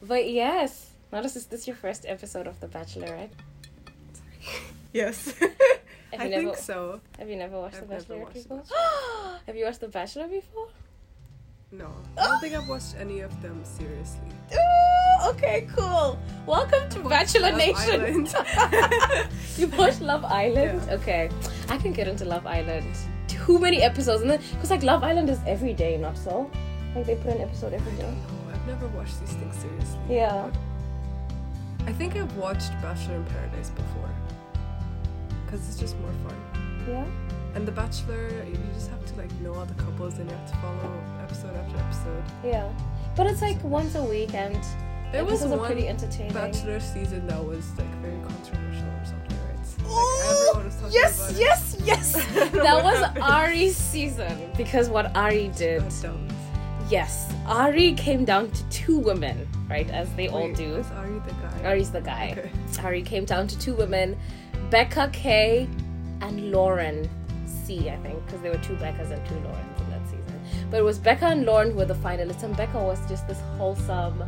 But yes, notice is this your first episode of The Bachelor, right? Yes. Have I never, think so. Have you never watched I've The Bachelor watched The before? have you watched The Bachelor before? No. I don't think I've watched any of them seriously. Ooh, okay, cool. Welcome to Bachelor Love Nation. You watched Love Island? Yeah. Okay, I can get into Love Island. Too many episodes, and then because like Love Island is every day, not so. Like they put an episode every day. Never watched these things seriously. Yeah. I think I've watched Bachelor in Paradise before. Because it's just more fun. Yeah. And The Bachelor, you just have to like know all the couples and you have to follow episode after episode. Yeah. But it's like once a week, and There was one pretty entertaining. Bachelor season that was like very controversial or something, right? Like oh, everyone was talking yes, about it. yes, yes. I that was. Arie's season because what Arie did. Dumped. Yes, Arie came down to two women, right? As they all do. Was Arie the guy? Arie's the guy. Okay. Arie came down to two women, Becca K and Lauren C, I think, because there were two Beccas and two Laurens in that season. But it was Becca and Lauren who were the finalists, and Becca was just this wholesome,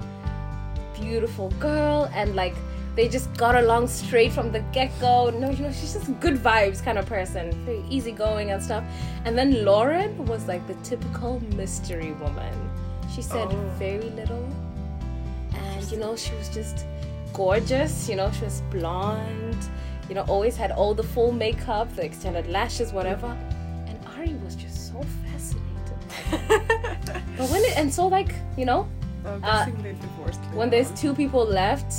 beautiful girl, and like they just got along straight from the get go. No, you know, she's just good vibes kind of person, very easygoing and stuff. And then Lauren was like the typical mystery woman. She said Oh. very little, and you know, she was just gorgeous. You know, she was blonde. You know, always had all the full makeup, the extended lashes, whatever. And Arie was just so fascinated. but when it, and so like you know, I'm Uh, they divorced. when there's two people left,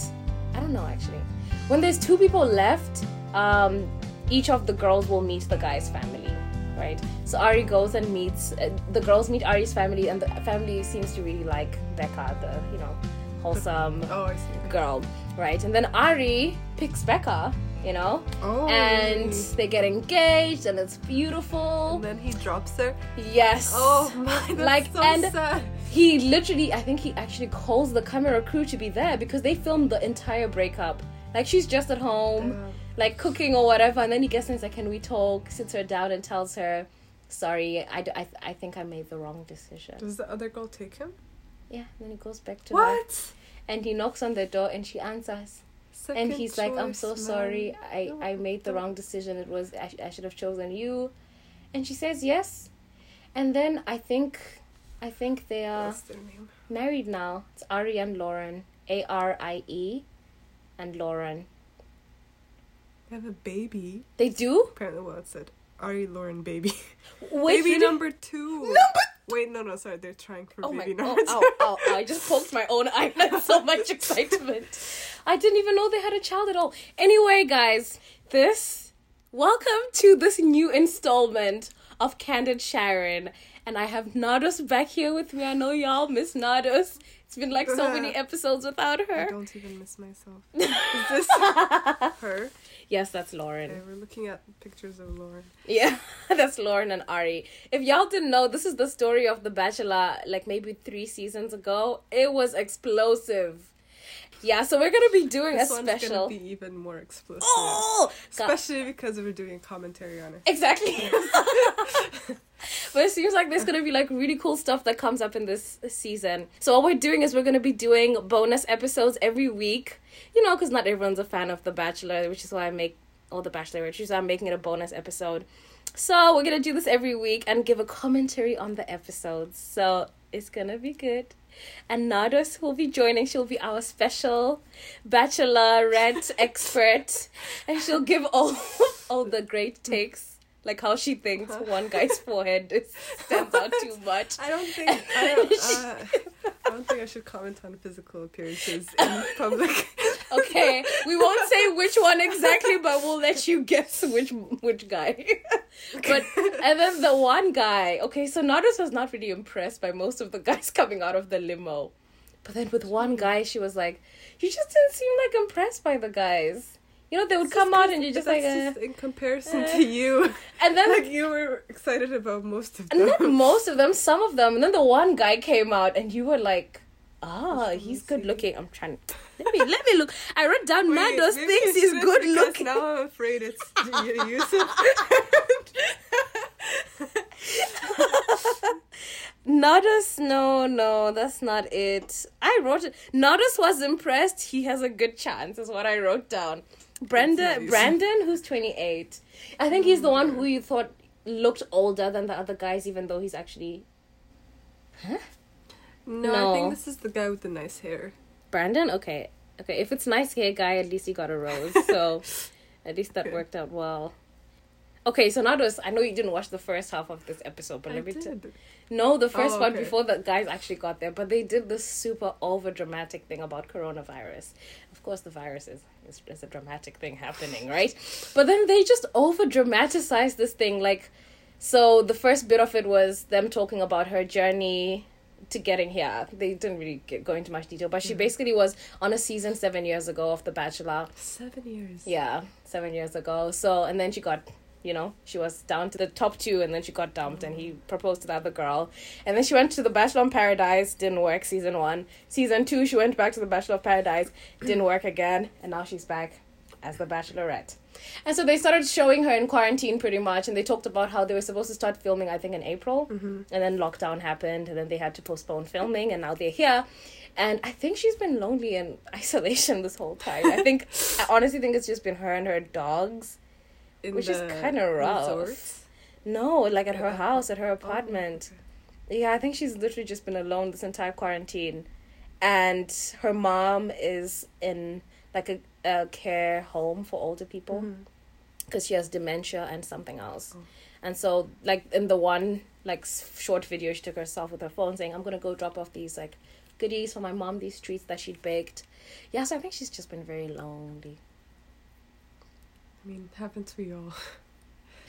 don't know actually. When there's two people left, um, each of the girls will meet the guy's family, right? So Arie goes and meets uh, the girls meet Arie's family, and the family seems to really like Becca, the you know wholesome Oh, girl, right? And then Arie picks Becca, you know, Oh. and they get engaged, and it's beautiful. And then he drops her. Yes. Oh my, that's Like, so and- sad. He literally, I think he actually calls the camera crew to be there because they filmed the entire breakup. Like she's just at home, like cooking or whatever, and then he gets in, he's like, "Can we talk?" Sits her down and tells her, "Sorry, I, I, I think I made the wrong decision." Does the other girl take him? Yeah. Then he goes back to her, What? and he knocks on the door, and she answers, Second and he's like, "I'm so man. sorry. I, I made the wrong decision. It was I, sh- I should have chosen you," and she says yes, and then I think, I think they are married now. It's Arie and Lauren. A R I E and Lauren. They have a baby. They do? Apparently, well, it said Arie Lauren baby. Wait, baby number two. Number Wait, no, no, sorry. They're trying for Oh my baby oh, number oh, two. ow, ow, ow, I just poked my own eye. That's so much excitement. I didn't even know they had a child at all. Anyway, guys, this welcome to this new installment of Candid Sharon. And I have Nados back here with me. I know y'all miss Nados. It's been like so many episodes without her. I don't even miss myself. Is this her? Yes, that's Lauren. Okay, we're looking at pictures of Lauren. Yeah, that's Lauren and Arie. If y'all didn't know, this is the story of The Bachelor, like maybe three seasons ago. It was explosive. Yeah, so we're gonna be doing This a one's special. gonna be even more explosive. Oh, God. Especially because we're doing commentary on it. exactly. but it seems like there's gonna be like really cool stuff that comes up in this season. So what we're doing is we're gonna be doing bonus episodes every week. You know, because not everyone's a fan of The Bachelor, which is why I make all The Bachelor, which is why I'm making it a bonus episode. So we're gonna do this every week and give a commentary on the episodes. So it's gonna be good. And Nados will be joining. She'll be our special bachelorette expert, and she'll give all all the great takes, like how she thinks one guy's forehead is, stands out too much. I don't think I don't, uh, I don't think I should comment on physical appearances in public. Okay, we won't say which one exactly, but we'll let you guess which which guy. but and then the one guy. Okay, so Nados was not really impressed by most of the guys coming out of the limo, but then with one guy, she was like, "You just didn't seem like impressed by the guys." You know, they would come out and you're just like, just in comparison uh. to you. and then like you were excited about most of them. And then most of them, some of them. And then the one guy came out, and you were like, "Ah, me he's good see. looking." I'm trying. Let me let me look. I wrote down Wait, thinks he's good looking. Now I'm afraid it's Yusuf. Nodus, no, no, that's not it. I wrote it. Nodus was impressed. He has a good chance, is what I wrote down. Brenda, nice. Brandon, who's 28. I think he's the one who you thought looked older than the other guys, even though he's actually. No, No. I think this is the guy with the nice hair. Brandon? Okay. Okay, if it's nice hair guy, at least he got a rose. So at least that Good. worked out well. Okay, so now Nodus, I know you didn't watch the first half of this episode, but I let me tell. No, the first Oh, one okay. before the guys actually got there, but they did this super over dramatic thing about coronavirus. Of course, the virus is, is, is a dramatic thing happening, right? But then they just over dramatized this thing. Like, so the first bit of it was them talking about her journey to getting here. They didn't really get, go into much detail, but she hmm. basically was on a season seven years ago of The Bachelor. Seven years. Yeah, seven years ago. So, and then she got, you know, she was down to the top two, and then she got dumped, and he proposed to the other girl. And then she went to The Bachelor in Paradise, didn't work, season one. Season two, she went back to The Bachelor of Paradise, didn't work again, and now she's back as The Bachelorette. And so they started showing her in quarantine pretty much, and they talked about how they were supposed to start filming, I think, in April. Mm-hmm. And then lockdown happened, and then they had to postpone filming, and now they're here. And I think she's been lonely in isolation this whole time. I think, I honestly think it's just been her and her dogs. In Which is kinda rough. resort? No, like at her house, at her Oh, apartment. okay. Yeah, I think she's literally just been alone this entire quarantine. And her mom is in like a, a care home for older people mm-hmm. because she has dementia and something else. Oh. And so, like in the one like short video, she took herself with her phone saying, "I'm gonna go drop off these like goodies for my mom, these treats that she'd baked." Yeah, so I think she's just been very lonely. I mean, it happens we all.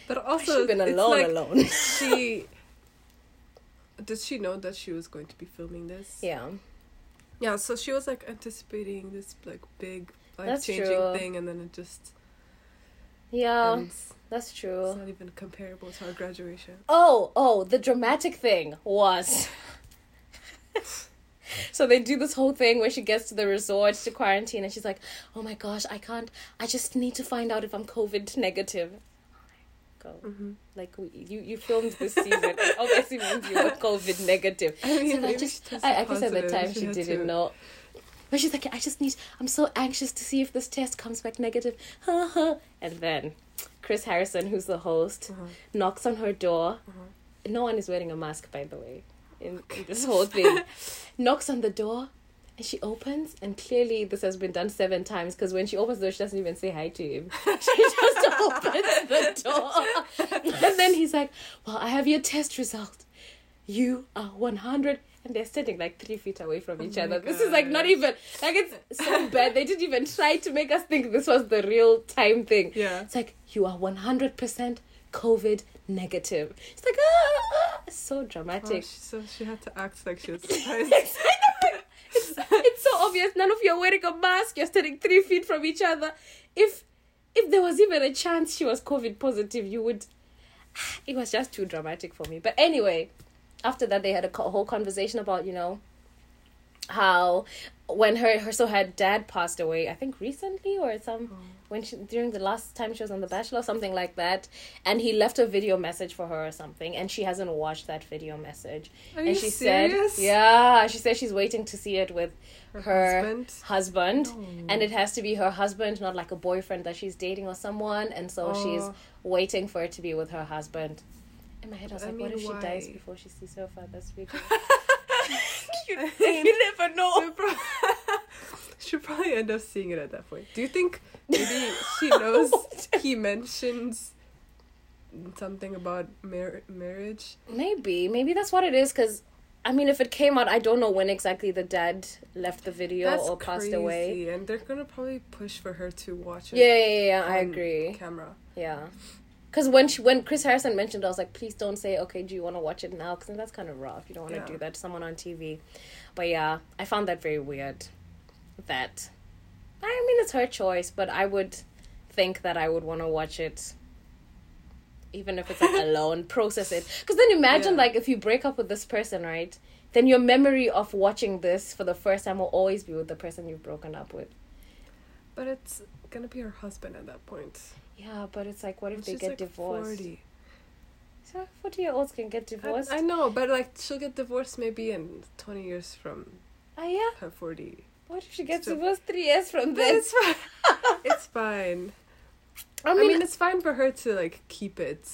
But also, she's been alone, like alone. she. Did she know that she was going to be filming this? yeah, Yeah, so she was like anticipating this like big life changing thing, and then it just yeah, ends. that's true. It's true. not even comparable to our graduation. Oh, oh, the dramatic thing was. so they do this whole thing where she gets to the resort to quarantine and she's like, "Oh my gosh, I can't. I just need to find out if I'm COVID negative." Go. Mm-hmm. Like we, you, you filmed this season. Obviously means you were COVID negative. I mean, So I just, I, I guess at the time she she didn't know. But she's like, I just need. I'm so anxious to see if this test comes back negative. and then, Chris Harrison, who's the host, Uh-huh. knocks on her door. Uh-huh. No one is wearing a mask, by the way, in, in this whole thing. knocks on the door, and she opens, and clearly this has been done seven times because when she opens the door, she doesn't even say hi to him. she just opens the door, and then he's like, "Well, I have your test result. You are one hundred. And they're sitting like three feet away from Oh each my other. This is like not even like it's so bad. They didn't even try to make us think this was the real time thing. Yeah. It's like you are one hundred percent COVID negative. It's like ah, ah, it's so Oh, dramatic. she, so she had to act like she was surprised. it's, it's so obvious. None of you are wearing a mask. You're standing three feet from each other. If if there was even a chance she was COVID positive, you would. It was just too dramatic for me. But anyway, after that, they had a co- whole conversation about you know how when her her so her dad passed away. I think recently or some Oh. When she during the last time she was on The Bachelor, or something like that, and he left a video message for her or something, and she hasn't watched that video message. Are and you she serious? said, "Yeah," she said she's waiting to see it with her husband. husband, No. and it has to be her husband, not like a boyfriend that she's dating or someone, and so oh. she's Oh. waiting for it to be with her husband. In my head, I was I like, "What mean, if she dies before she sees her father's video?" you, you never know. She'll probably end up seeing it at that point. Do you think maybe she knows he mentions something about mar- marriage? Maybe, maybe that's what it is. Because, I mean, if it came out, I don't know when exactly the dad left the video That's or passed crazy, away. and they're gonna probably push for her to watch it. Yeah, yeah, yeah, I agree. Camera. Yeah. Because when she, when Chris Harrison mentioned, I was like, please don't say, okay, do you want to watch it now? Because that's kind of rough. You don't want to Yeah. do that to someone on TV. But yeah, I found that very weird. That, I mean, it's her choice, but I would think that I would want to watch it. Even if it's like alone, process it. Because then imagine, Yeah. like, if you break up with this person, right? Then your memory of watching this for the first time will always be with the person you've broken up with. But it's gonna be her husband at that point. Yeah, but it's like, what if they get like divorced? 40. So forty year olds can get divorced. I know, but like she'll get divorced maybe in twenty years from Ah yeah. her forty. What if she gets So- divorced three years from this? it's fine. it's fine. I I mean, mean, it's fine for her to like keep it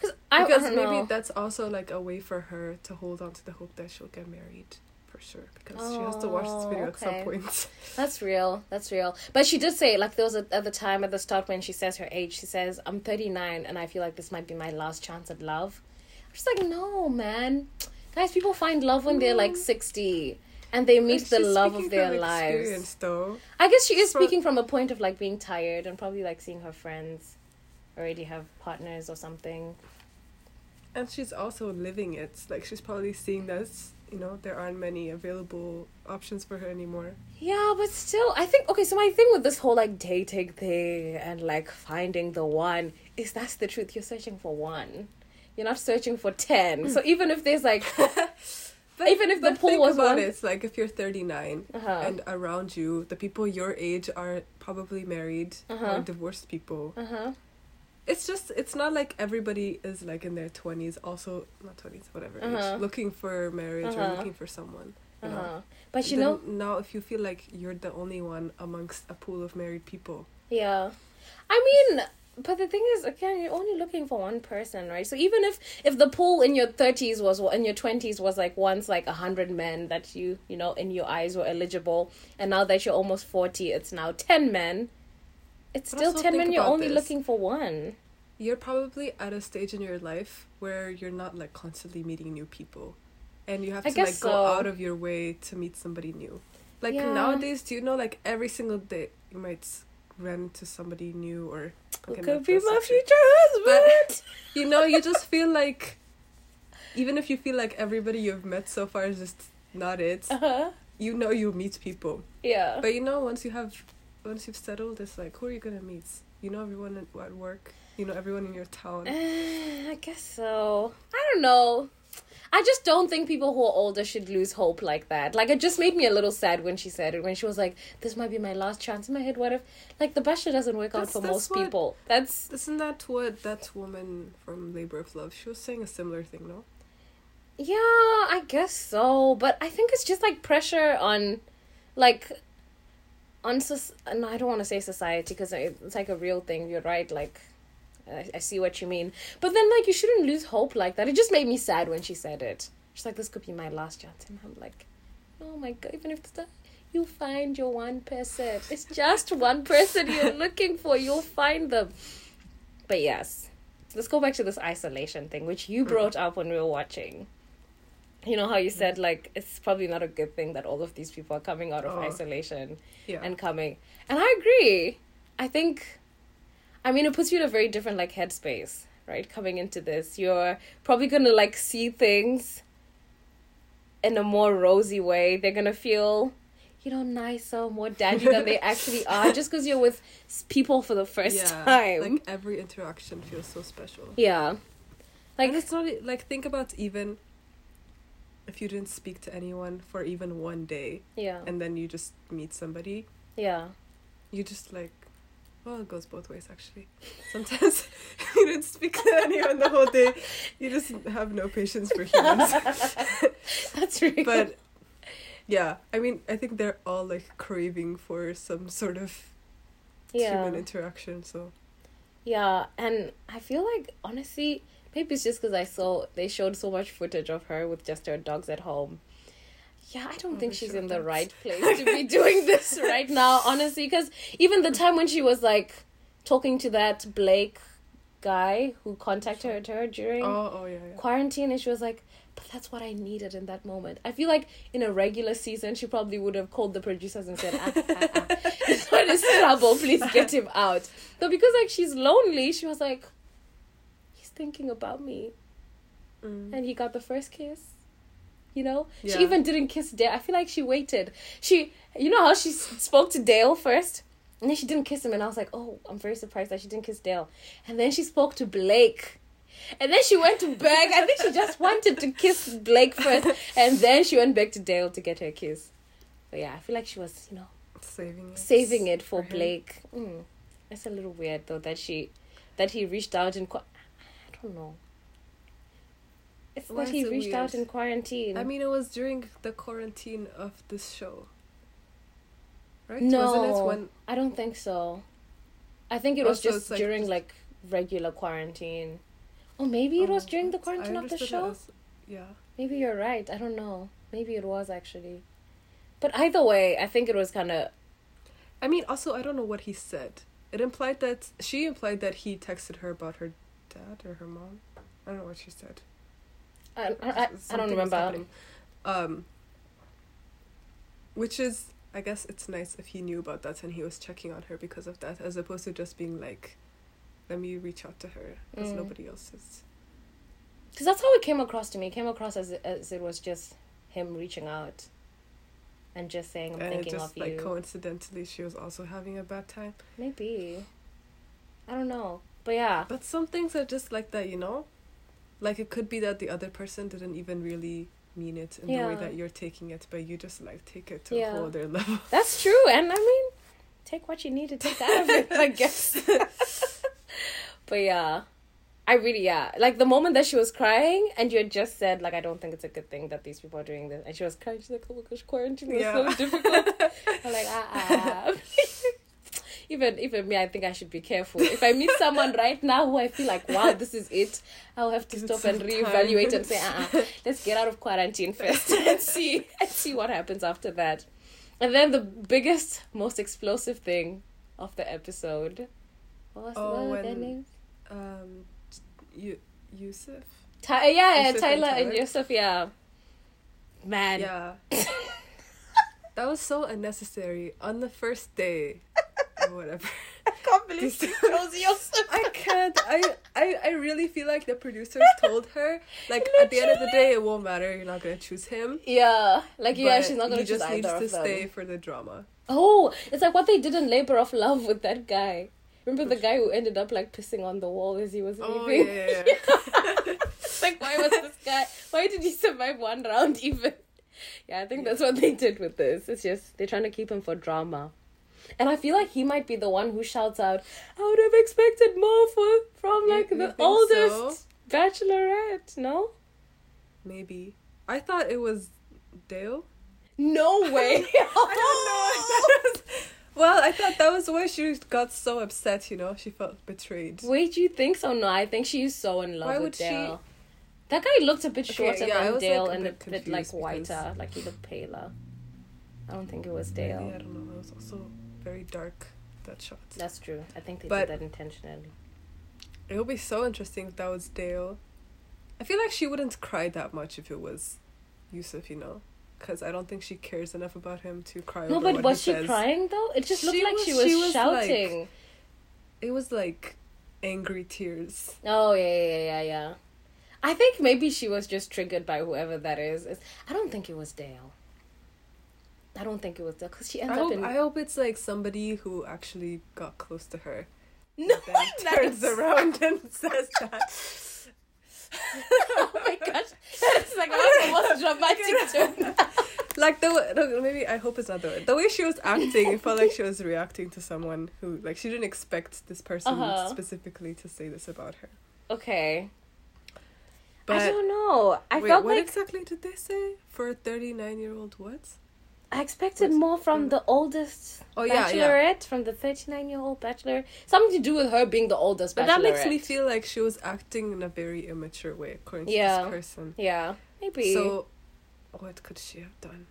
cause I, because I maybe know. that's also like a way for her to hold on to the hope that she'll get married for sure because she has to watch this oh, video Oh, at some point. That's real. That's real. But she did say, like, there was a, at the time at the start when she says her age, she says, I'm 39 and I feel like this might be my last chance at love. I'm just like, no, man. Guys, people find love when they're like 60 and they meet the love of their lives. though. I guess she is Fro- speaking from a point of like being tired and probably like seeing her friends already have partners or something. And she's also living it. Like she's probably seeing that you know there aren't many available options for her anymore. Yeah, but still, I think okay. So my thing with this whole like dating thing and like finding the one is that's the truth. You're searching for one. You're not searching for ten. So even if there's like, But, Even if the pool was about one- it, it's like if you're 39 uh-huh, and around you, the people your age are probably married Uh-huh. or divorced people. uh huh, It's just it's not like everybody is like in their 20s, also not 20s, whatever, Uh-huh. age, looking for marriage Uh-huh. or looking for someone. You know. But you Then know, now if you feel like you're the only one amongst a pool of married people, Yeah. I mean, but the thing is, again, you're only looking for one person, right? So even if if the pool in your thirties was in your twenties was like once like a hundred men that you you know in your eyes were eligible, and now that you're almost forty, it's now ten men. It's But still ten men. You're only this. looking for one. you're probably at a stage in your life where you're not like constantly meeting new people and you have I to like guess go out of your way to meet somebody new like Yeah. nowadays do you know like every single day you might run into somebody new or Who could be my future husband? you know you just feel like even if you feel like everybody you've met so far is just not it uh-huh. you know you'll meet people Yeah. but you know once you have once you've settled it's like who are you gonna meet you know everyone at, at work you know everyone in your town Uh, I guess so. I don't know. I just don't think people who are older should lose hope like that. Like it just made me a little sad when she said it. When she was like, "This might be my last chance." In my head, what if like the bachelor doesn't work out for most what- people? That's Isn't that what that woman from Labor of Love? She was saying a similar thing, no? yeah, I guess so. But I think it's just like pressure on, like, on soc- no, I don't want to say society because uh, it's like a real thing. You're right. Like, I, I see what you mean. But then like you shouldn't lose hope like that. It just made me sad when she said it. She's like, "This could be my last chance," and I'm like, "Oh my god!" Even if it's you find your one person. It's just one person you're looking for. You'll find them. But yes, let's go back to this isolation thing, which you mm. brought up when we were watching. You know how you mm. said like it's probably not a good thing that all of these people are coming out of Oh. isolation Yeah. and coming. And I agree. I think I mean it puts you in a very different like headspace, right? Coming into this. You're probably gonna like see things in a more rosy way. They're gonna feel you know, nicer, more dandy than they actually are, just because you're with people for the first yeah. time. Like every interaction feels so special. yeah, like and it's not like think about even if you didn't speak to anyone for even one day yeah, and then you just meet somebody, yeah, you just like well it goes both ways actually. Sometimes you don't speak to anyone the whole day. You just have no patience for humans. that's real. but yeah, I mean I think they're all like craving for some sort of yeah, human interaction, so Yeah, and I feel like honestly, maybe it's just because I saw they showed so much footage of her with just her dogs at home. Yeah, I don't think she's in the right place to be doing this right now, honestly. Because even the time when she was like talking to that Blake guy who contacted her during Oh, oh yeah, yeah. quarantine, and she was like, "But that's what I needed in that moment." I feel like in a regular season, she probably would have called the producers and said, ah, ah, ah, "This one is trouble. Please get him out." But because like she's lonely, she was like, "He's thinking about me," Mm. and he got the first kiss. You know, Yeah. she even didn't kiss Dale. I feel like she waited. She, you know how she spoke to Dale first, and then she didn't kiss him, and I was like, "Oh, I'm very surprised that she didn't kiss Dale." And then she spoke to Blake. And then she went to beg. I think she just wanted to kiss Blake first, and then she went back to Dale to get her kiss. But yeah, I feel like she was, you know, saving it. saving it for for. Blake. Mm. It's a little weird though that she, that he reached out and. Qu- I don't know. It's Why that he reached out in quarantine. I mean, it was during the quarantine of this show. Right? no, when I don't think so. I think it Oh, was just like during just- like regular quarantine. Or maybe it um, was Oh, during the quarantine of the show. it as- yeah. Maybe you're right. I don't know. Maybe it was actually. But either way, I think it was kind of. I mean, also, I don't know what he said. It implied that she implied that he texted her about her dad or her mom. I don't know what she said. I, I, I, don't remember. Um, which is, I guess, it's nice if he knew about that and he was checking on her because of that, as opposed to just being like, "Let me reach out to her," because Mm. nobody else is. Because that's how it came across to me. It came across as, as it was just him reaching out and just saying, I'm and thinking just of like you. coincidentally, she was also having a bad time. Maybe. I don't know. But yeah. But some things are just like that, you know? Like it could be that the other person didn't even really mean it in the way that you're taking it, but you just like take it to Yeah. a whole other level. That's true. And I mean, take what you need to take out of it, I guess. but yeah. I really, yeah. Like the moment that she was crying and you had just said, like, I don't think it's a good thing that these people are doing this. And she was crying. She's like, oh my gosh, quarantine is so Yeah. difficult. I'm like, ah, ah. Even, even me, I think I should be careful. If I meet someone right now who I feel like, wow, this is it, I'll have to Give stop and time. reevaluate and say, uh uh let's get out of quarantine first and see, and see what happens after that. And then the biggest, most explosive thing of the episode. What was Oh, their names? Um, you, Yusuf? Ty- yeah, Yusuf and Tyler and Tyler? Yusuf, yeah. Man. Yeah. that was so unnecessary on the first day whatever. I can't believe she chose Yusuf. I can't. I, I I really feel like the producers told her like at the end of the day it won't matter. You're not gonna choose him. Yeah, like yeah, she's not gonna he choose just needs either to stay for the drama. Oh, it's like what they did in Labor of Love with that guy. Remember the guy who ended up like pissing on the wall as he was Oh leaving? yeah, yeah, yeah. Like why was this guy? Why did he survive one round even? Yeah, I think that's what they did with this. It's just they're trying to keep him for drama. And I feel like he might be the one who shouts out, "I would have expected more for from like you the think oldest bachelorette." No, Maybe. I thought it was Dale. no way. I don't know. well, I thought that was why she got so upset. You know, she felt betrayed. Wait, do you think so? No, I think she's so in love Why with would she- Dale. That guy looked a bit Okay, shorter yeah, than Dale like, and a bit bit like confused because- whiter, like he looked paler. I don't think it was Maybe, Dale. I don't know. It was also very dark. That shot. That's true. I think they But- did that intentionally. It would be so interesting if that was Dale. I feel like she wouldn't cry that much if it was Yusuf, you know? Because I don't think she cares enough about him to cry No, over but was he she says. crying though? It just looked She like was- she was, she was, like- shouting. It was like angry tears. Oh yeah, yeah, yeah, yeah, yeah. I think maybe she was just triggered by whoever that is. It's, I don't think it was Dale. I don't think it was Dale because she ends I up hope, in. I hope it's like somebody who actually got close to her. no, that turns around and says that. oh my gosh, it's like one of the most dramatic turn. Like the, no, maybe I hope it's not the way. The way she was acting, it felt like she was reacting to someone who like she didn't expect this person Uh-huh. specifically to say this about her. Okay, But I don't know. I wait, felt what like exactly did they say for a thirty-nine-year-old? What? I expected more from mm. the oldest Oh yeah, yeah. bachelorette, from the thirty-nine-year-old bachelor. Something to do with her being the oldest But bachelorette. that makes me feel like she was acting in a very immature way, according to this person. Yeah, maybe. So, what could she have done?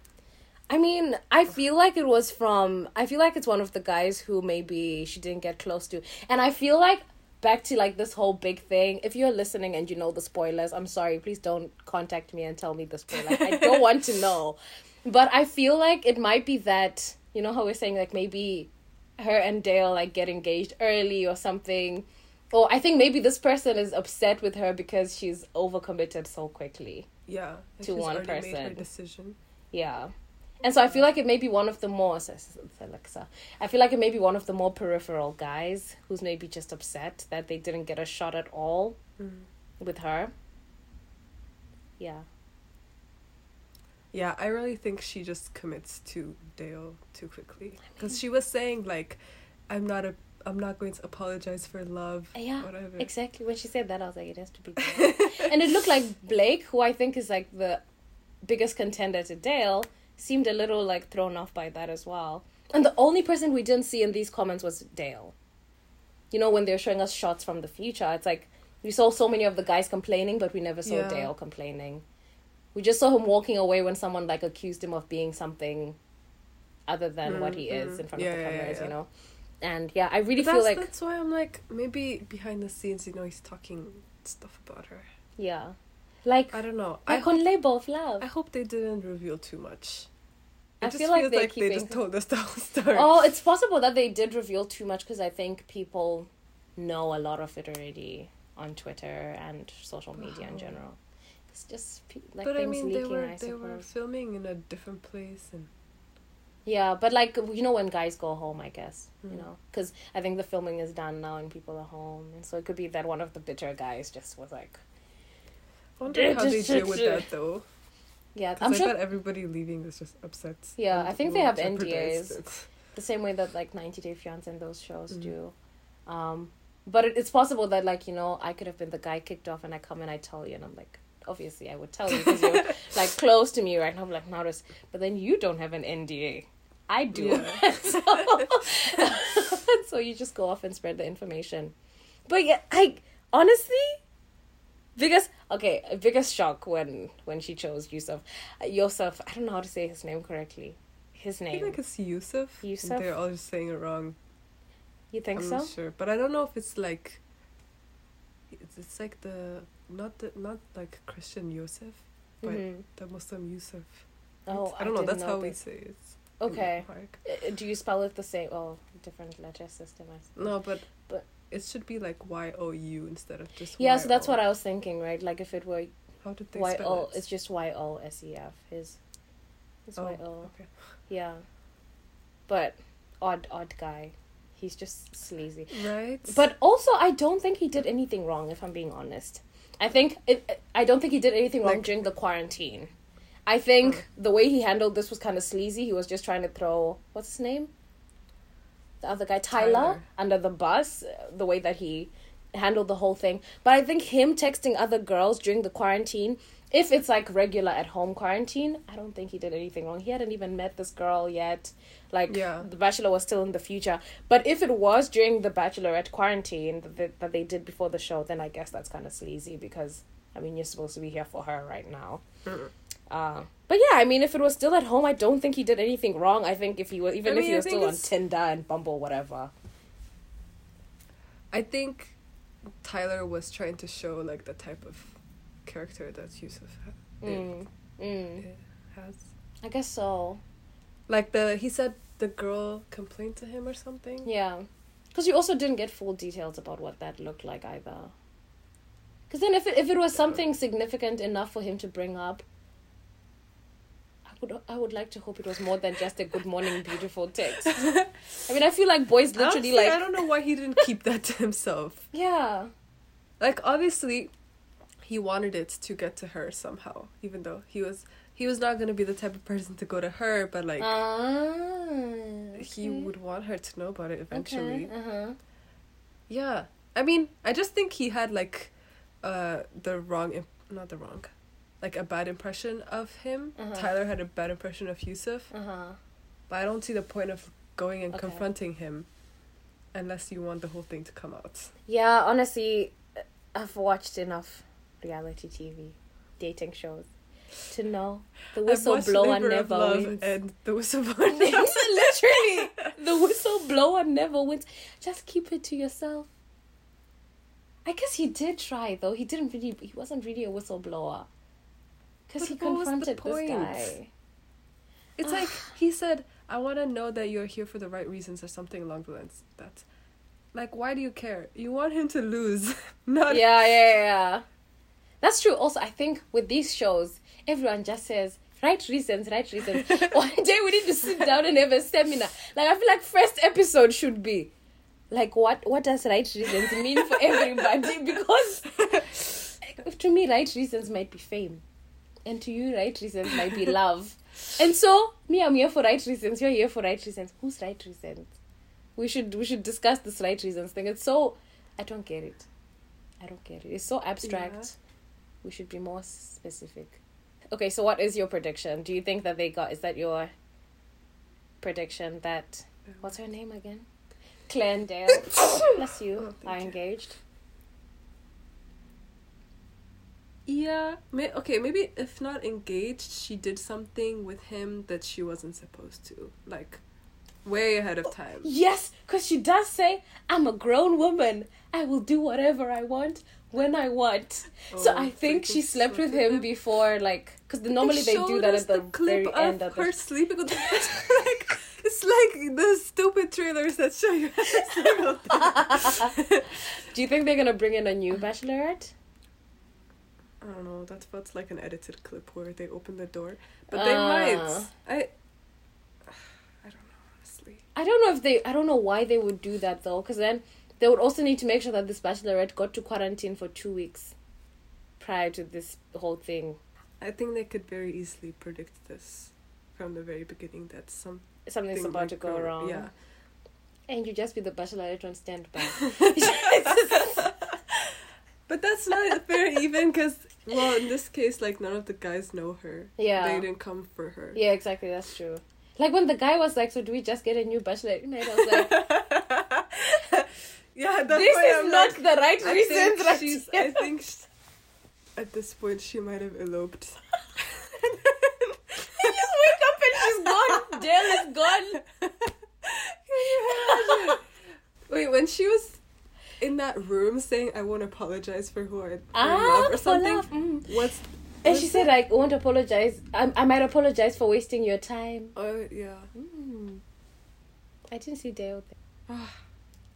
I mean, I feel like it was from. I feel like it's one of the guys who maybe she didn't get close to, and I feel like back to like this whole big thing. If you're listening and you know the spoilers, I'm sorry. Please don't contact me and tell me the spoilers. I don't want to know. But I feel like it might be that you know how we're saying like maybe her and Dale like get engaged early or something. Or I think maybe this person is upset with her because she's overcommitted so quickly. Yeah, To one already Made her person. decision. Yeah. And so I feel like it may be one of the more Alexa. I feel like it may be one of the more peripheral guys who's maybe just upset that they didn't get a shot at all mm. with her. Yeah. Yeah, I really think she just commits to Dale too quickly because she was saying like, "I'm not a, I'm not going to apologize for love." Yeah. whatever. Exactly. When she said that I was like it has to be Dale. and it looked like Blake, who I think is like the biggest contender to Dale, seemed a little like thrown off by that as well. And the only person we didn't see in these comments was Dale. You know, when they're showing us shots from the future, it's like we saw so many of the guys complaining, but we never saw Yeah. Dale complaining. We just saw him walking away when someone like accused him of being something other than what he is Mm, in front yeah, of the yeah, yeah, cameras, yeah. you know. And yeah, I really But feel that's, like that's why I'm like maybe behind the scenes, you know, he's talking stuff about her. yeah, like I don't know. I like hope, on labor of love. I hope they didn't reveal too much. It I just feel like feels they're like they just told us the whole story. Oh, it's possible that they did reveal too much because I think people know a lot of it already on Twitter and social media in Oh. general. It's just like but I mean, leaking. they were I they were filming in a different place, and Yeah, but like you know when guys go home, I guess you Mm. know because I think the filming is done now and people are home, and so it could be that one of the bitter guys just was like, I wonder how they deal with that though. Yeah, I'm I sure everybody leaving is just upset. Yeah, I think they have NDAs. the same way that like 90 Day Fiance and those shows Mhm. do. Um, but it, it's possible that like you know I could have been the guy kicked off and I come and I tell you and I'm like obviously I would tell you because you're like close to me right now. I'm like notice, but then you don't have an NDA. I do. Yeah. so, so you just go off and spread the information. But yeah, I honestly biggest okay biggest shock when when she chose Yusuf. Uh, Yusuf, I don't know how to say his name correctly. His name. I name. like it's Yusuf. Yusuf? They're all just saying it wrong. You think I'm so? not sure, but I don't know if it's like. It's, it's like the not the not like Christian Yusuf, but Mhm. the Muslim Yusuf. Oh, I don't know. didn't That's how we say it. Okay. Do you spell it the same? Well, different letter system. I suppose. No, but But- it should be like Y O U instead of just. Yeah, so that's what I was thinking, right? Like if it were How did they Y spell O, it? it's just Y O S E F. His, his Oh, Y O. okay. Yeah, but odd, odd guy. He's just sleazy. Right. But also, I don't think he did anything wrong. If I'm being honest, I think it. I don't think he did anything wrong Like- during the quarantine. I think Hmm. the way he handled this was kind of sleazy. He was just trying to throw what's his name, the other guy Tyler, Tyler. under the bus. The way that he handled the whole thing, but I think him texting other girls during the quarantine. If it's like regular at home quarantine, I don't think he did anything wrong. He hadn't even met this girl yet. Like Yeah. the bachelor was still in the future. But if it was during the bachelorette quarantine that they, that they did before the show, then I guess that's kind of sleazy because I mean you're supposed to be here for her right now. Mm. Uh, but yeah, I mean if it was still at home, I don't think he did anything wrong. I think if he was even I if he was still on Tinder and Bumble, whatever. I think Tyler was trying to show like the type of character that Yusuf ha- Mm. Mm. has. I guess so. Like the he said the girl complained to him or something. Yeah, because you also didn't get full details about what that looked like either. Because then, if it, if it was something significant enough for him to bring up, I would I would like to hope it was more than just a "Good morning, beautiful" text. I mean, I feel like boys literally Honestly, like I don't know why he didn't keep that to himself. yeah Like obviously, he wanted it to get to her somehow, even though he was he was not gonna be the type of person to go to her, but like ah, he would want her to know about it eventually. Uh huh. Yeah, I mean, I just think he had like, uh, the wrong, imp- not the wrong, like a bad impression of him. Uh-huh. Tyler had a bad impression of Yusuf, Uh huh. but I don't see the point of going and Okay. confronting him, unless you want the whole thing to come out. Yeah, honestly, I've watched enough reality TV, dating shows, to know the whistleblower never wins. and the whistleblower. Literally, the whistleblower never wins. Just keep it to yourself. I guess he did try though. He didn't really. He wasn't really a whistleblower. Because he what was the confronted this guy. It's like he said, "I want to know that you're here for the right reasons" or something along the lines. That, like, why do you care? You want him to lose, not Yeah, yeah, yeah. That's true. Also, I think with these shows, everyone just says right reasons, right reasons. One day we need to sit down and have a seminar. Like I feel like first episode should be like what what does right reasons mean for everybody? Because to me, right reasons might be fame, and to you, right reasons might be love. And so, me, I'm here for right reasons. You're here for right reasons. Who's right reasons? We should we should discuss this right reasons thing. It's so I don't get it. I don't get it. It's so abstract. We should be more specific. Okay, so what is your prediction? Do you think that they got? Is that your prediction that what's her name again? Clare. Oh, Bless you. Oh, are engaged. Yeah. May- okay, maybe if not engaged, she did something with him that she wasn't supposed to. Like, way ahead of oh, time. Yes, because she does say, "I'm a grown woman. I will do whatever I want when I want." so Oh, I think she slept with him before, like, because normally they, do that at the, clip very end of her the. sleeping with the like it's like the stupid trailers that show you every single thing. Do you think they're gonna bring in a new bachelorette? I don't know. That felt like an edited clip where they open the door, but they Ah. might. I. I don't know honestly. I don't know if they. I don't know why they would do that though, because then they would also need to make sure that this bachelorette got to quarantine for two weeks prior to this whole thing. I think they could very easily predict this from the very beginning that some Something's about to go wrong. Yeah. And you just be the bachelorette on standby. But that's not fair even because, well, in this case, like, none of the guys know her. Yeah. They didn't come for her. Yeah, exactly. That's true. Like when the guy was like, "So do we just get a new bachelorette?" night?" I was like, yeah, that's "This why is I'm not like, the right I reason." think she's. I think sh at this point she might have eloped. You just wake up and she's gone. Dale is gone. Can you imagine? Wait, when she was in that room saying, I won't apologize for who I Ah, love or for something, love. Mm. what's. And she said? "I won't apologize. I, I might apologize for wasting your time." Oh, yeah. Mm. I didn't see Dale. There.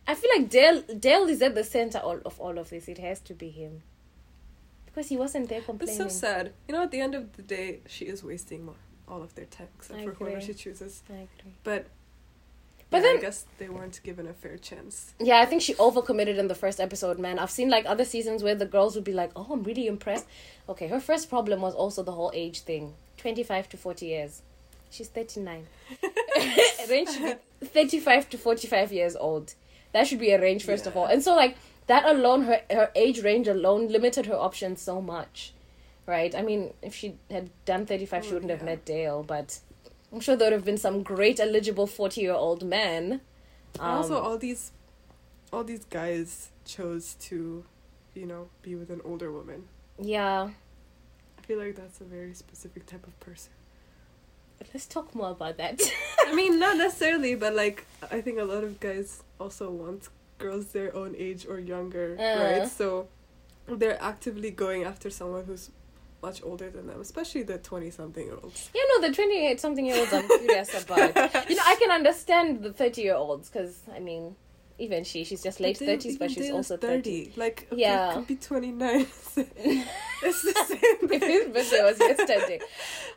I feel like Dale Dale is at the center all, of all of this. It has to be him because he wasn't there It's complaining. so sad. You know, at the end of the day, she is wasting mo- all of their time except I for whoever she chooses. I agree. But. But yeah, then- I guess they weren't given a fair chance. Yeah, I think she overcommitted in the first episode, man. I've seen like other seasons where the girls would be like, "Oh, I'm really impressed." Okay, her first problem was also the whole age thing. 25 to 40 years. She's 39. range should be 35 to 45 years old. That should be a range first of all. And so like that alone her her age range alone limited her options so much. Right? I mean, if she had done 35, she Oh, wouldn't have met Dale, but I'm sure there would have been some great eligible 40-year-old men. And also, Um, all these, all these guys chose to, you know, be with an older woman. yeah. I feel like that's a very specific type of person. Let's talk more about that. I mean, not necessarily, but like, I think a lot of guys also want girls their own age or younger, Uh. right? So they're actively going after someone who's much older than them, especially the 20 something year olds. you know, the 28 something year olds I'm curious about. You know, I can understand the 30 year olds because, I mean, even she, she's just late 30s, but she's also 30. Like, Yeah. could be 29. it's the same If thing. his birthday was yesterday.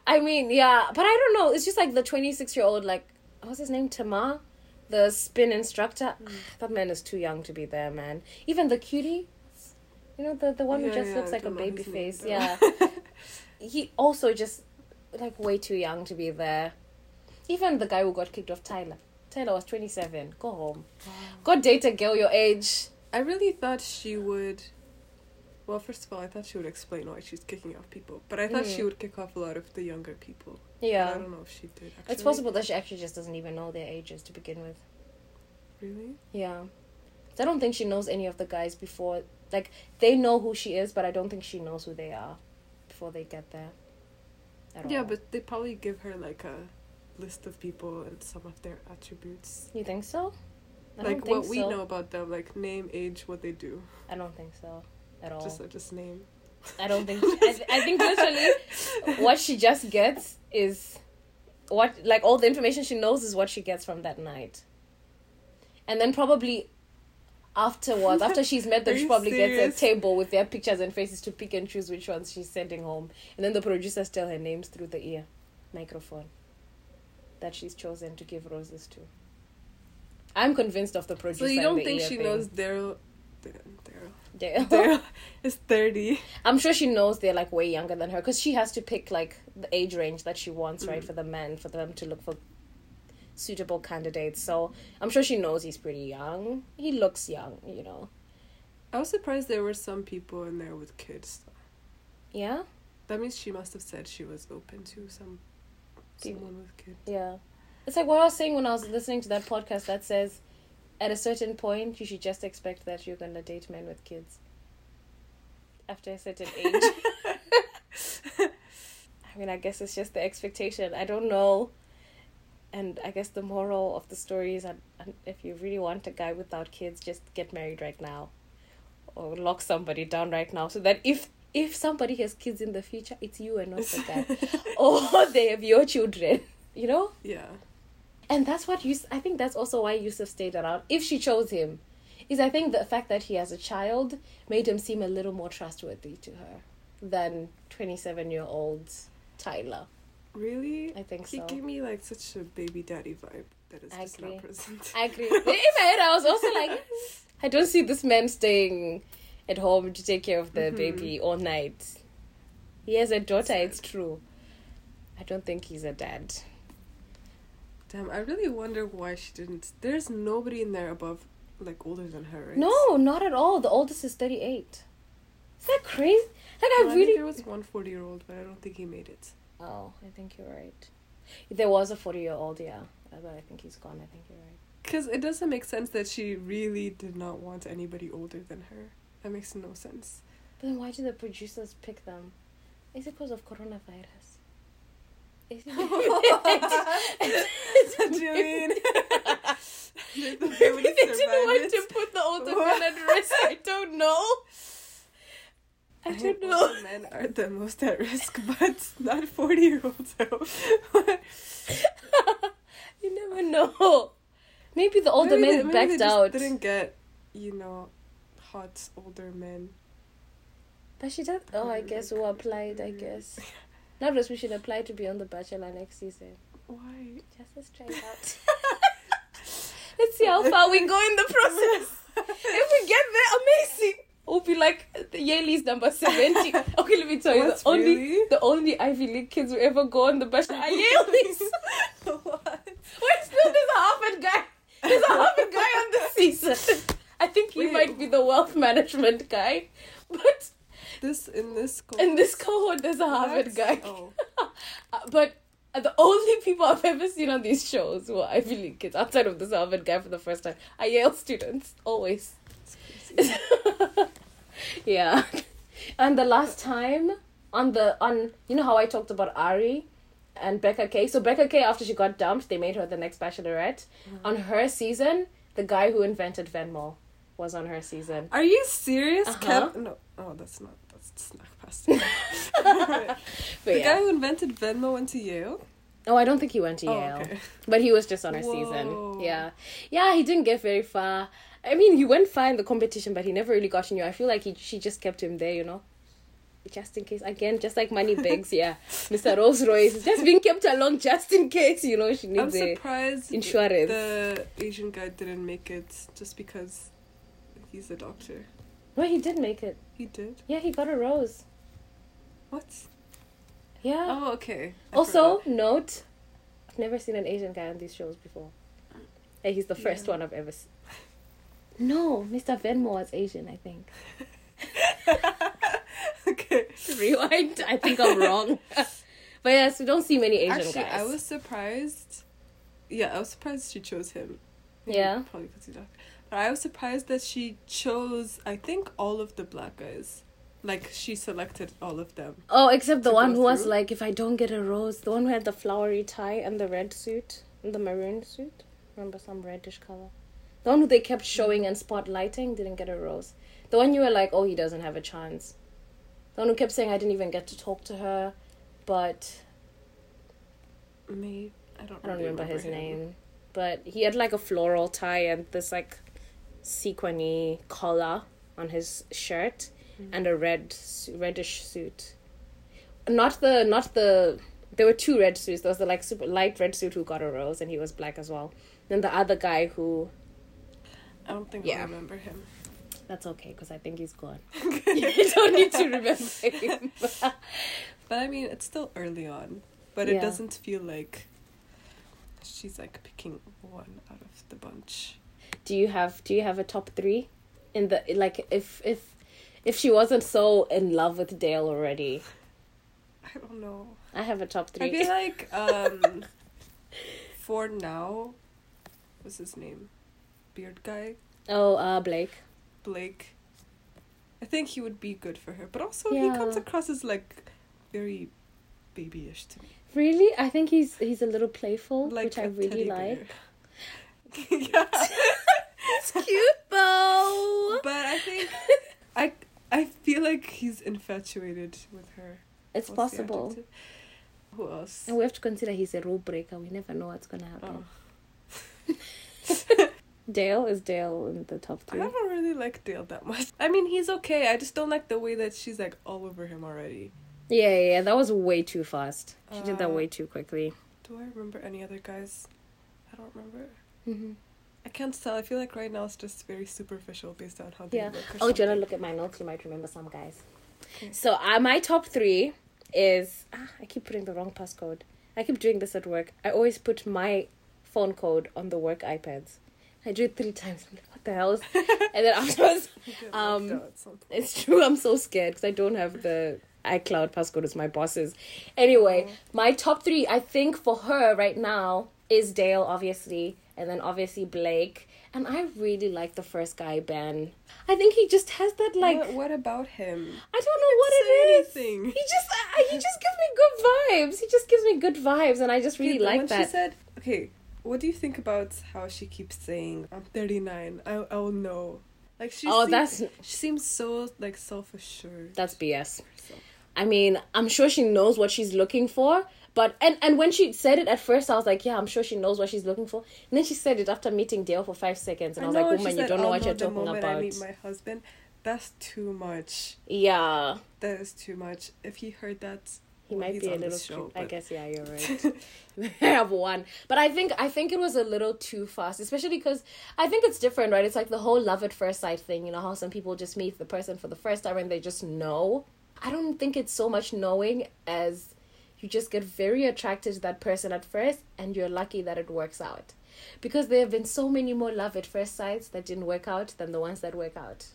I mean, yeah, but I don't know. It's just like the 26 year old, like, what's his name? Tamar? The spin instructor. Mm. That man is too young to be there, man. Even the cutie, you know, the, the one who just yeah, looks I like a baby face. Yeah. he also just, like, way too young to be there. Even the guy who got kicked off, Tyler. Tyler was 27. Go home. Go date a girl your age. I really thought she would. Well, first of all, I thought she would explain why she's kicking off people, but I thought she Mm. would kick off a lot of the younger people. But I don't know if she did. Actually. It's possible that she actually just doesn't even know their ages to begin with. Really? Yeah. I don't think she knows any of the guys before. Like, they know who she is, but I don't think she knows who they are before they get there. Yeah, all. but they probably give her like a list of people and some of their attributes, You think so? I like don't think what we so. know about them, like name, age, what they do. I don't think so at all. Just uh, just name. I don't think. I, th- I think literally, what she just gets is what like all the information she knows is what she gets from that night, and then probably afterwards, after she's met them, she probably gets a table with their pictures and faces to pick and choose which ones she's sending home, and then the producers tell her names through the ear microphone that she's chosen to give roses to. I'm convinced of the producer. So you don't think she thing. knows Daryl? Daryl. Dale. Daryl is thirty. I'm sure she knows they're like way younger than her because she has to pick like the age range that she wants, right, Mm. for the men, for them to look for suitable candidates. So I'm sure she knows he's pretty young. He looks young, you know. I was surprised there were some people in there with kids. Yeah? That means she must have said she was open to some People. someone with kids. Yeah. It's like what I was saying when I was listening to that podcast that says at a certain point you should just expect that you're gonna date men with kids. After a certain age. I mean I guess it's just the expectation. I don't know. And I guess the moral of the story is that uh, if you really want a guy without kids, just get married right now. Or lock somebody down right now so that if if somebody has kids in the future, it's you and not the guy. or they have your children. You know? Yeah. And that's what you, I think that's also why Yosef stayed around. If she chose him, is I think the fact that he has a child made him seem a little more trustworthy to her than twenty seven year old Tyler. Really? I think He so. He gave me like such a baby daddy vibe that is I just agree. not present. I agree. In my head, I was also like, I don't see this man staying at home to take care of the Mhm. baby all night. He has a daughter. It's true. I don't think he's a dad. Damn, I really wonder why she didn't. There's nobody in there above, like older than her, right? No, not at all. The oldest is thirty eight. Is that crazy? Like No, I I really there was one 40 year old, but I don't think he made it. Oh, I think you're right. There was a 40 year old, yeah. Uh, But I think he's gone. I think you're right. Because it doesn't make sense that she really did not want anybody older than her. That makes no sense. But then why did the producers pick them? Is it because of coronavirus? Is Jillian. Maybe they didn't want to put the older men at risk. I don't know. I I don't know. men are the most at risk, but not 40 year olds. You never know. Maybe the older Maybe they- men they backed out. didn't get, you know, hot older men. But she does. Oh, I guess who applied, I mm-hmm. guess. Not that we should apply to be on The Bachelor next season. Why? Just let's try it out. let's see how far we go in the process. if we get there, amazing. We'll be like the Yale's number seventy. Okay, let me tell you, What, the only really? the only Ivy League kids who ever go on the Bachelor are Yale's. what? Wait, still there's a Harvard guy. There's a Harvard guy on the season. I think he Wait. might be the wealth management guy, but This in this. in this cohort there's a Harvard guy. Oh. Uh, but the only people I've ever seen on these shows who are Ivy League kids, outside of this Harvard guy for the first time, are Yale students. Always. Yeah. And the last time on the on you know how I talked about Arie and Becca K. So Becca K after she got dumped, they made her the next bachelorette. On her season, the guy who invented Venmo was on her season. Are you serious? Uh-huh. Kev- no. Oh, that's not. That's snuck past. The yeah. guy who invented Venmo went to Yale. Oh, I don't think he went to Oh, Yale. okay. But he was just on her Whoa. season. Yeah. Yeah, he didn't get very far. I mean, he went far in the competition, but he never really got in you. I feel like he she just kept him there, you know? Just in case. Again, just like Money Bigs, yeah. Mr. Rolls Royce just being kept along just in case, you know, she needs I'm surprised insurance. the Asian guy didn't make it just because he's a doctor. No, he did make it. He did. Yeah, he got a rose. What? Yeah. Oh, okay. I also, forgot. note, I've never seen an Asian guy on these shows before. Hey, he's the first one I've ever seen. No, Mr. Venmo was Asian, I think. okay. Rewind. I think I'm wrong. but yes, we don't see many Asian Actually, guys. I was surprised. Yeah, I was surprised she chose him. Yeah. Probably because he's doctor. But I was surprised that she chose, I think, all of the black guys. Like, she selected all of them. Oh, except the one who was like, if I don't get a rose, the one who had the flowery tie and the red suit and the maroon suit. Remember some reddish color. The one who they kept showing and spotlighting didn't get a rose. The one you were like, oh, he doesn't have a chance. The one who kept saying I didn't even get to talk to her, but Me, I don't. I don't really remember his him. name. But he had like a floral tie and this like sequiny collar on his shirt mm. and a red reddish suit. Not the not the there were two red suits. There was the like super light red suit who got a rose and he was black as well. Then the other guy who I don't think Yeah. I remember him. that's okay because I think he's gone. you don't need to remember him. But I mean, it's still early on. But Yeah. it doesn't feel like she's like picking one out of the bunch. Do you have do you have a top three in the like if if if she wasn't so in love with Dale already. I don't know. I have a top I three. feel like um, for now, what's his name? Beard guy, oh, uh, Blake. Blake. I think he would be good for her, but also he comes across as like very babyish to me, Really, I think he's he's a little playful, like which I really like. yeah, It's cute though. but I think I I feel like he's infatuated with her. It's What's possible. Who else? And we have to consider he's a rule breaker. We never know what's gonna happen. Oh. Dale is Dale in the top I three. don't really like Dale that much. I mean, he's okay. I just don't like the way that she's like all over him already. Yeah, yeah, that was way too fast. She did that Uh, way too quickly. Do I remember any other guys? I don't remember. hmm I can't tell. I feel like right now it's just very superficial based on how they Yeah. look. Or Oh, do you want to look at my notes? You might remember some guys. Okay. So, uh, my top three is. Ah, I keep putting the wrong passcode. I keep doing this at work. I always put my phone code on the work iPads. I do it three times. I'm like, what the hell? is-" and then afterwards, Um, locked out at some point. it's true. I'm so scared because I don't have the iCloud passcode as my boss's. Anyway, Oh. my top three, I think for her right now is Dale, obviously, and then obviously Blake. And I really like the first guy, Ben. I think he just has that like what, what about him? I don't know what it is. anything. He just uh, he just gives me good vibes. He just gives me good vibes, and I just really like that. She said, "Okay, what do you think about how she keeps saying I'm 39? I I will know." Like she. oh, seems, that's She seems so like self assured. that's BS. I mean, I'm sure she knows what she's looking for. But and and when she said it at first, I was like, yeah, I'm sure she knows what she's looking for. And then she said it after meeting Dale for five seconds, and I, was like, woman, you don't know oh, what you're talking moment about. I meet my husband, that's too much. Yeah, That is too much. If he heard that, he well, might be a little. show, cute. I guess yeah, you're right. I have one, but I think I think it was a little too fast, especially because I think it's different, right? It's like the whole love at first sight thing. You know how some people just meet the person for the first time and they just know. I don't think it's so much knowing as you just get very attracted to that person at first, and you're lucky that it works out, because there have been so many more love at first sights that didn't work out than the ones that work out.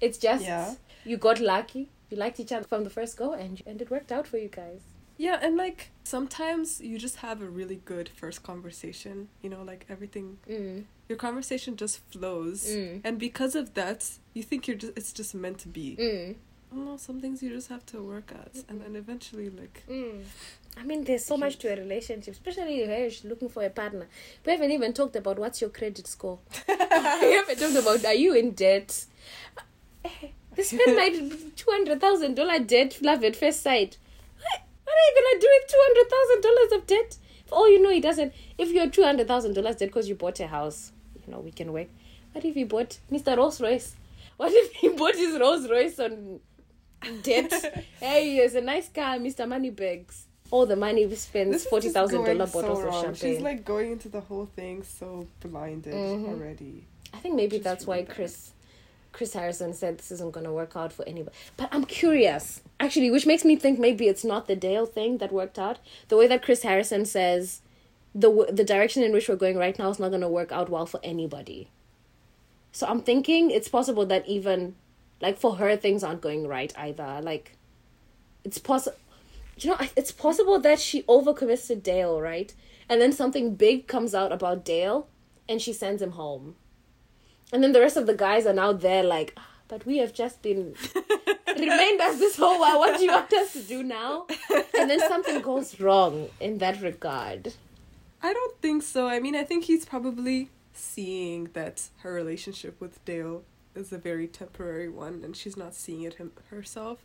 It's just Yeah. you got lucky. You liked each other from the first go, and and it worked out for you guys. Yeah, and like sometimes you just have a really good first conversation. You know, like everything, Mm. your conversation just flows, Mm. and because of that, you think you're just it's just meant to be. Mm. I don't know. Some things you just have to work at, and then eventually, like, Mm. I mean, there's so much to a relationship, especially if you're looking for a partner. We haven't even talked about what's your credit score. we haven't talked about are you in debt. This man might two hundred thousand dollar debt love at first sight. What, what are you gonna do with two hundred thousand dollars of debt? For all you know, he doesn't. If you're two hundred thousand dollars debt because you bought a house, you know we can work. What if he bought Mr. Rolls Royce? What if he bought his Rolls Royce on debt? hey, it's a nice guy, Mr. Moneybags. All the money we spend forty thousand dollar so bottles of champagne. She's like going into the whole thing so blinded Mhm. already. I think maybe Just that's why bad. Chris Chris Harrison said this isn't going to work out for anybody. But I'm curious, actually, which makes me think maybe it's not the Dale thing that worked out. The way that Chris Harrison says the w- the direction in which we're going right now is not going to work out well for anybody. So I'm thinking it's possible that even like for her things aren't going right either. Like it's possible you know, it's possible that she overcommits to Dale, right? And then something big comes out about Dale and she sends him home. And then the rest of the guys are now there like, "Ah, but we have just been remained us this whole while. What do you want us to do now? And then something goes wrong in that regard. I don't think so. I mean, I think he's probably seeing that her relationship with Dale is a very temporary one, and she's not seeing it him- herself.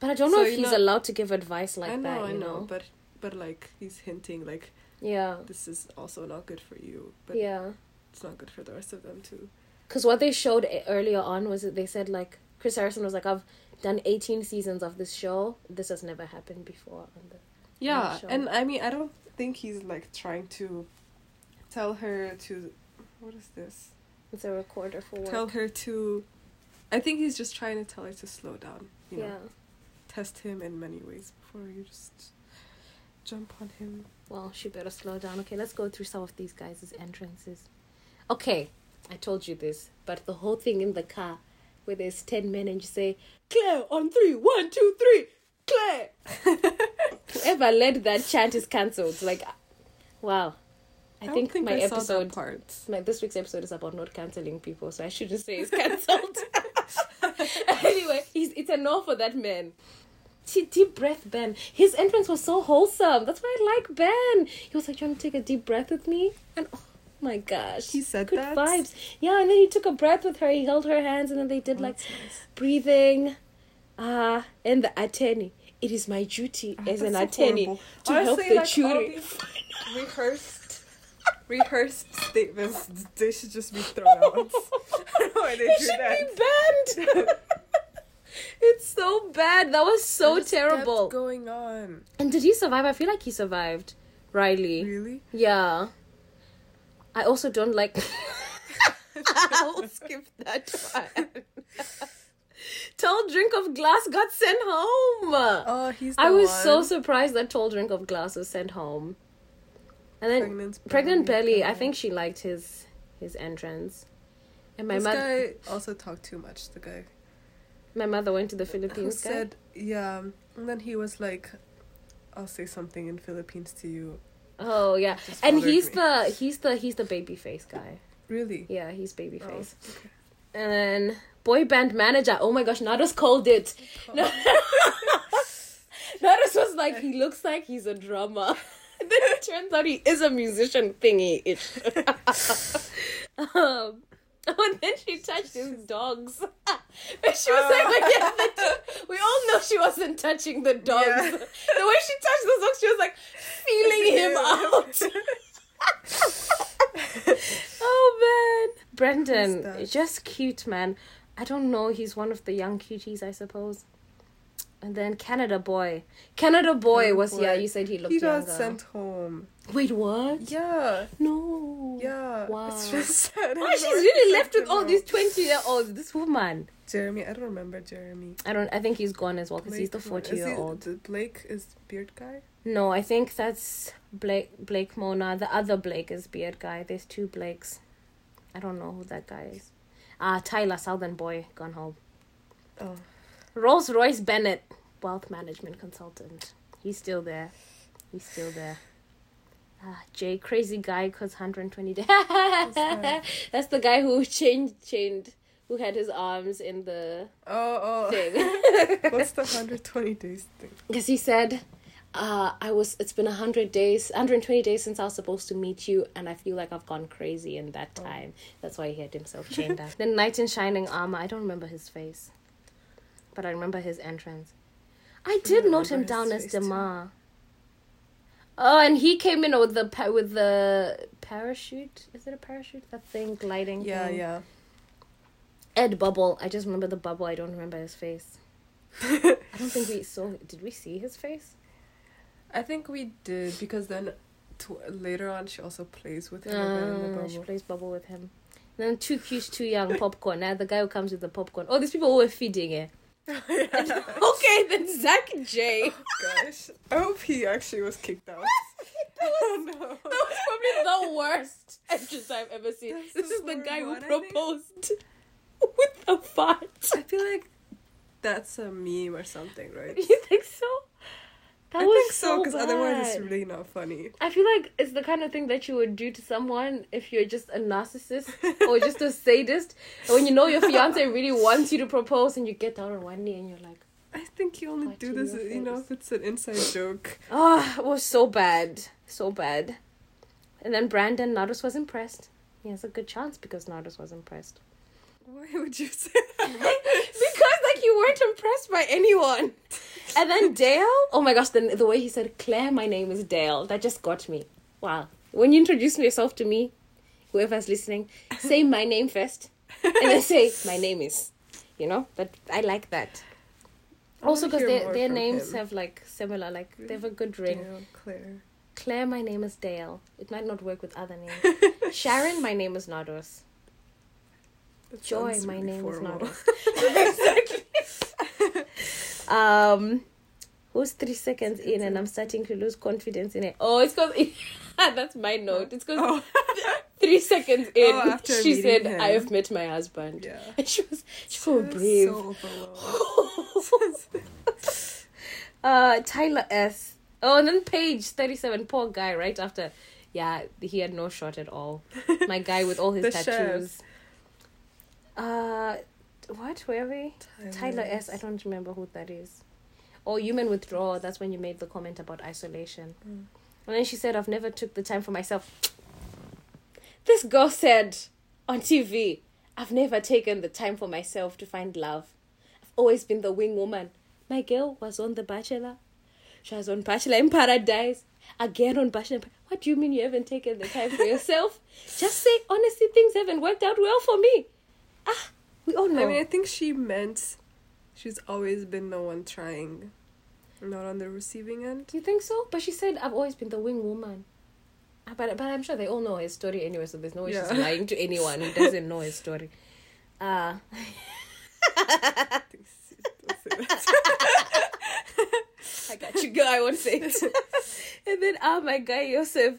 But I don't know So if he's know- allowed to give advice like that. I know, that, I know, know. but but like he's hinting like Yeah. this is also not good for you, but Yeah. it's not good for the rest of them too. Because what they showed earlier on was that they said, like, Chris Harrison was like, I've done 18 seasons of this show. This has never happened before. On the, Yeah, sure. and I mean, I don't think he's like trying to tell her to what is this? It's a recorder for work. Tell her to. I think he's just trying to tell her to slow down. You know, yeah. test him in many ways before you just jump on him. Well, she better slow down. Okay, let's go through some of these guys' entrances. Okay, I told you this, but the whole thing in the car, where there's ten men and you say Clare on three, one, two, three, Clare. Whoever led that chant is cancelled. Like, wow. I, don't think, my I episode, part. my this week's episode is about not canceling people, so I shouldn't say it's cancelled. anyway, he's it's a no for that man. Deep breath, Ben. His entrance was so wholesome. That's why I like Ben. He was like, "You want to take a deep breath with me?" And oh my gosh, He said good that? vibes. Yeah, and then he took a breath with her. He held her hands, and then they did Oh, like nice. breathing. Ah, and the attorney. It is my duty Oh, as an so attorney horrible. to help the like, jury. these rehearsed, statements. They should just be thrown out. I don't know why they He should that. be banned. it's so bad. That was so What just kept terrible. going on. And did he survive? I feel like he survived. Riley. Really? Yeah. I also don't like. I'll skip that one. Tall Drink of Glass got sent home. Oh, he's. I was so surprised that Tall Drink of Glass was sent home. And then Pregnant Pregnant Belly, I think she liked his his entrance. And my this mother guy also talked too much. The guy my mother went to the who Philippines. guy. said, "Yeah," and then he was like, "I'll say something in Philippines to you." Oh yeah. And he's me. the he's the he's the baby face guy. Really? Yeah, he's baby Oh, face. okay. And then boy band manager. Oh my gosh, Nados called it. No. Nados was like, he looks like he's a drummer. then it turns out he is a musician thingy. um, and then she touched his dogs. and she was like, like yeah, the we all know she wasn't touching the dogs. Yeah. The way she touched the dogs, she was like feeling him out. oh man, Brendan, just cute man. I don't know. He's one of the young cuties, I suppose. And then Canada Boy. Canada Boy Canada was yeah. Boy. You said he looked like He got younger. sent home. Wait, what? Yeah, No. yeah. Wow. It's just sad. Oh, she's really left with all these twenty-year-olds. This woman. Jeremy, I don't remember Jeremy. I don't. I think he's gone as well because he's the Blake Mo- is he- forty-year-old. the Blake is beard guy. No, I think that's Blake Blake Moynes. The other Blake is beard guy. There's two Blakes. I don't know who that guy is. Ah, Tyler Southern Boy gone home. Oh, Rolls Royce Bennett, wealth management consultant. He's still there. He's still there. Ah, Jay, crazy guy, cause 120 days. that? That's the guy who chained, chained, who had his arms in the oh, oh. thing. What's the hundred twenty days thing? Because he said, uh, I was, it's been 100 days, 120 days since I was supposed to meet you, and I feel like I've gone crazy in that time. That's why he had himself chained up. then Knight in Shining Armor, I don't remember his face, but I remember his entrance. I did note him down as too. Demar. Oh, and he came in with the pa- with the parachute. Is it a parachute? That thing gliding. Yeah, thing? yeah. Ed Bubble. I just remember the bubble. I don't remember his face. I don't think we saw. Did we see his face? I think we did because then later on she also plays with him again in the Uh, she plays bubble with him. then too cute, too young popcorn. Now the guy who comes with the popcorn. Oh, these people who were feeding it. okay, then Zach J. Oh, gosh, I hope he actually was kicked out. oh no. That was probably the worst entrance I've ever seen. That's this is the guy who proposed with the fart. I feel like that's a meme or something, right? You think so? That I was think so because otherwise it's really not funny. I feel like it's the kind of thing that you would do to someone if you're just a narcissist or just a sadist. When you know your fiance really wants you to propose and you get down on one knee and you're like, I think you only do this, you know, if it's an inside joke. oh, it was so bad. So bad. And then Brandon, Nados was impressed. He has a good chance because Nados was impressed. Why would you say that? because like you weren't impressed by anyone. And then Dale, oh my gosh, the, the way he said, Clare, my name is Dale, that just got me. Wow. When you introduce yourself to me, whoever's listening, say my name first. And then say, my name is. You know? But I like that. I Also, because their, their names him. have like similar, like they have a good ring. Dale, Clare. Clare, my name is Dale. It might not work with other names. Sharon, my name is Nados. Joy, my name formal. is Nados. Um, who's three seconds in and I'm starting to lose confidence in it? Oh, it's because that's my note. It's because Oh. Three seconds in, Oh, she said, him. "I have met my husband." Yeah. And she was so brave. So uh, Tyler S. Oh, and then Page thirty seven. Poor guy. Right after, yeah, he had no shot at all. My guy with all his tattoos. Uh, what? were we? Tyler S. I don't remember who that is. Or human withdrawal. That's when you made the comment about isolation. Mm. And then she said, "I've never took the time for myself." This girl said on TV, "I've never taken the time for myself to find love. I've always been the wing woman. My girl was on The Bachelor. She was on Bachelor in Paradise. Again on Bachelor. What do you mean you haven't taken the time for yourself? Just say honestly, things haven't worked out well for me. Ah, we all know. I mean, I think she meant she's always been the one trying, not on the receiving end. Do you think so? But she said, I've always been the wing woman. Ah, But, but I'm sure they all know his story anyway, so there's no way Yeah. she's lying to anyone who doesn't know his story. Uh, Don't say that. I got you, girl. I won't say it. and then, ah, my guy, Yosef,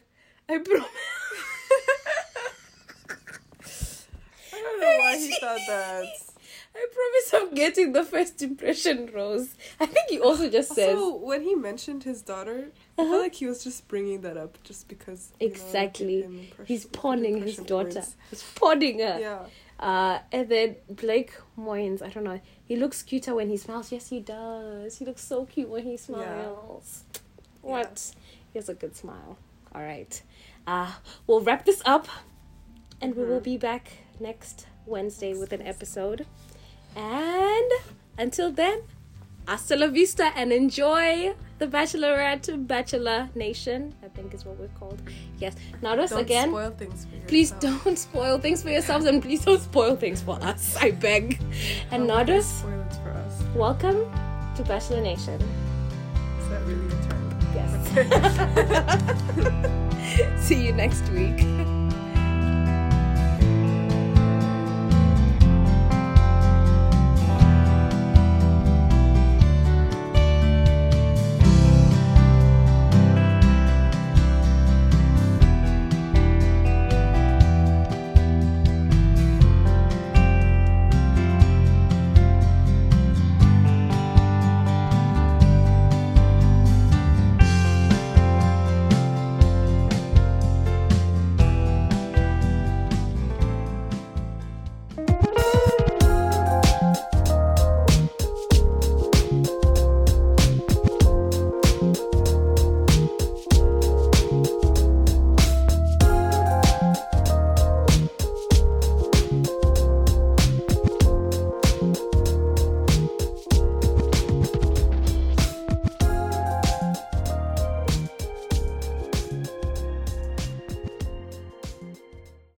I promise. I don't know why he thought that. I promise I'm getting the first impression rose. I think he also just says. Also, when he mentioned his daughter, I Uh-huh. feel like he was just bringing that up just because. know, Exactly. impression- He's pawning his daughter. He's pawning her. Yeah. Uh, and then Blake Moynes, I don't know. He looks cuter when he smiles. Yes, he does. He looks so cute when he smiles. Yeah. What? He has a good smile. All right. Uh, we'll wrap this up, and we will Mhm. be back next Wednesday with an episode. And until then, hasta la vista and enjoy the Bachelorette Bachelor Nation. I think is what we're called. Yes. Notice Don't again. spoil things for yourself. Please don't spoil things for yourselves and please don't spoil things for us. I beg. And Don't Nardus, spoil it for us. welcome to Bachelor Nation. Is that really a term? Yes. See you next week.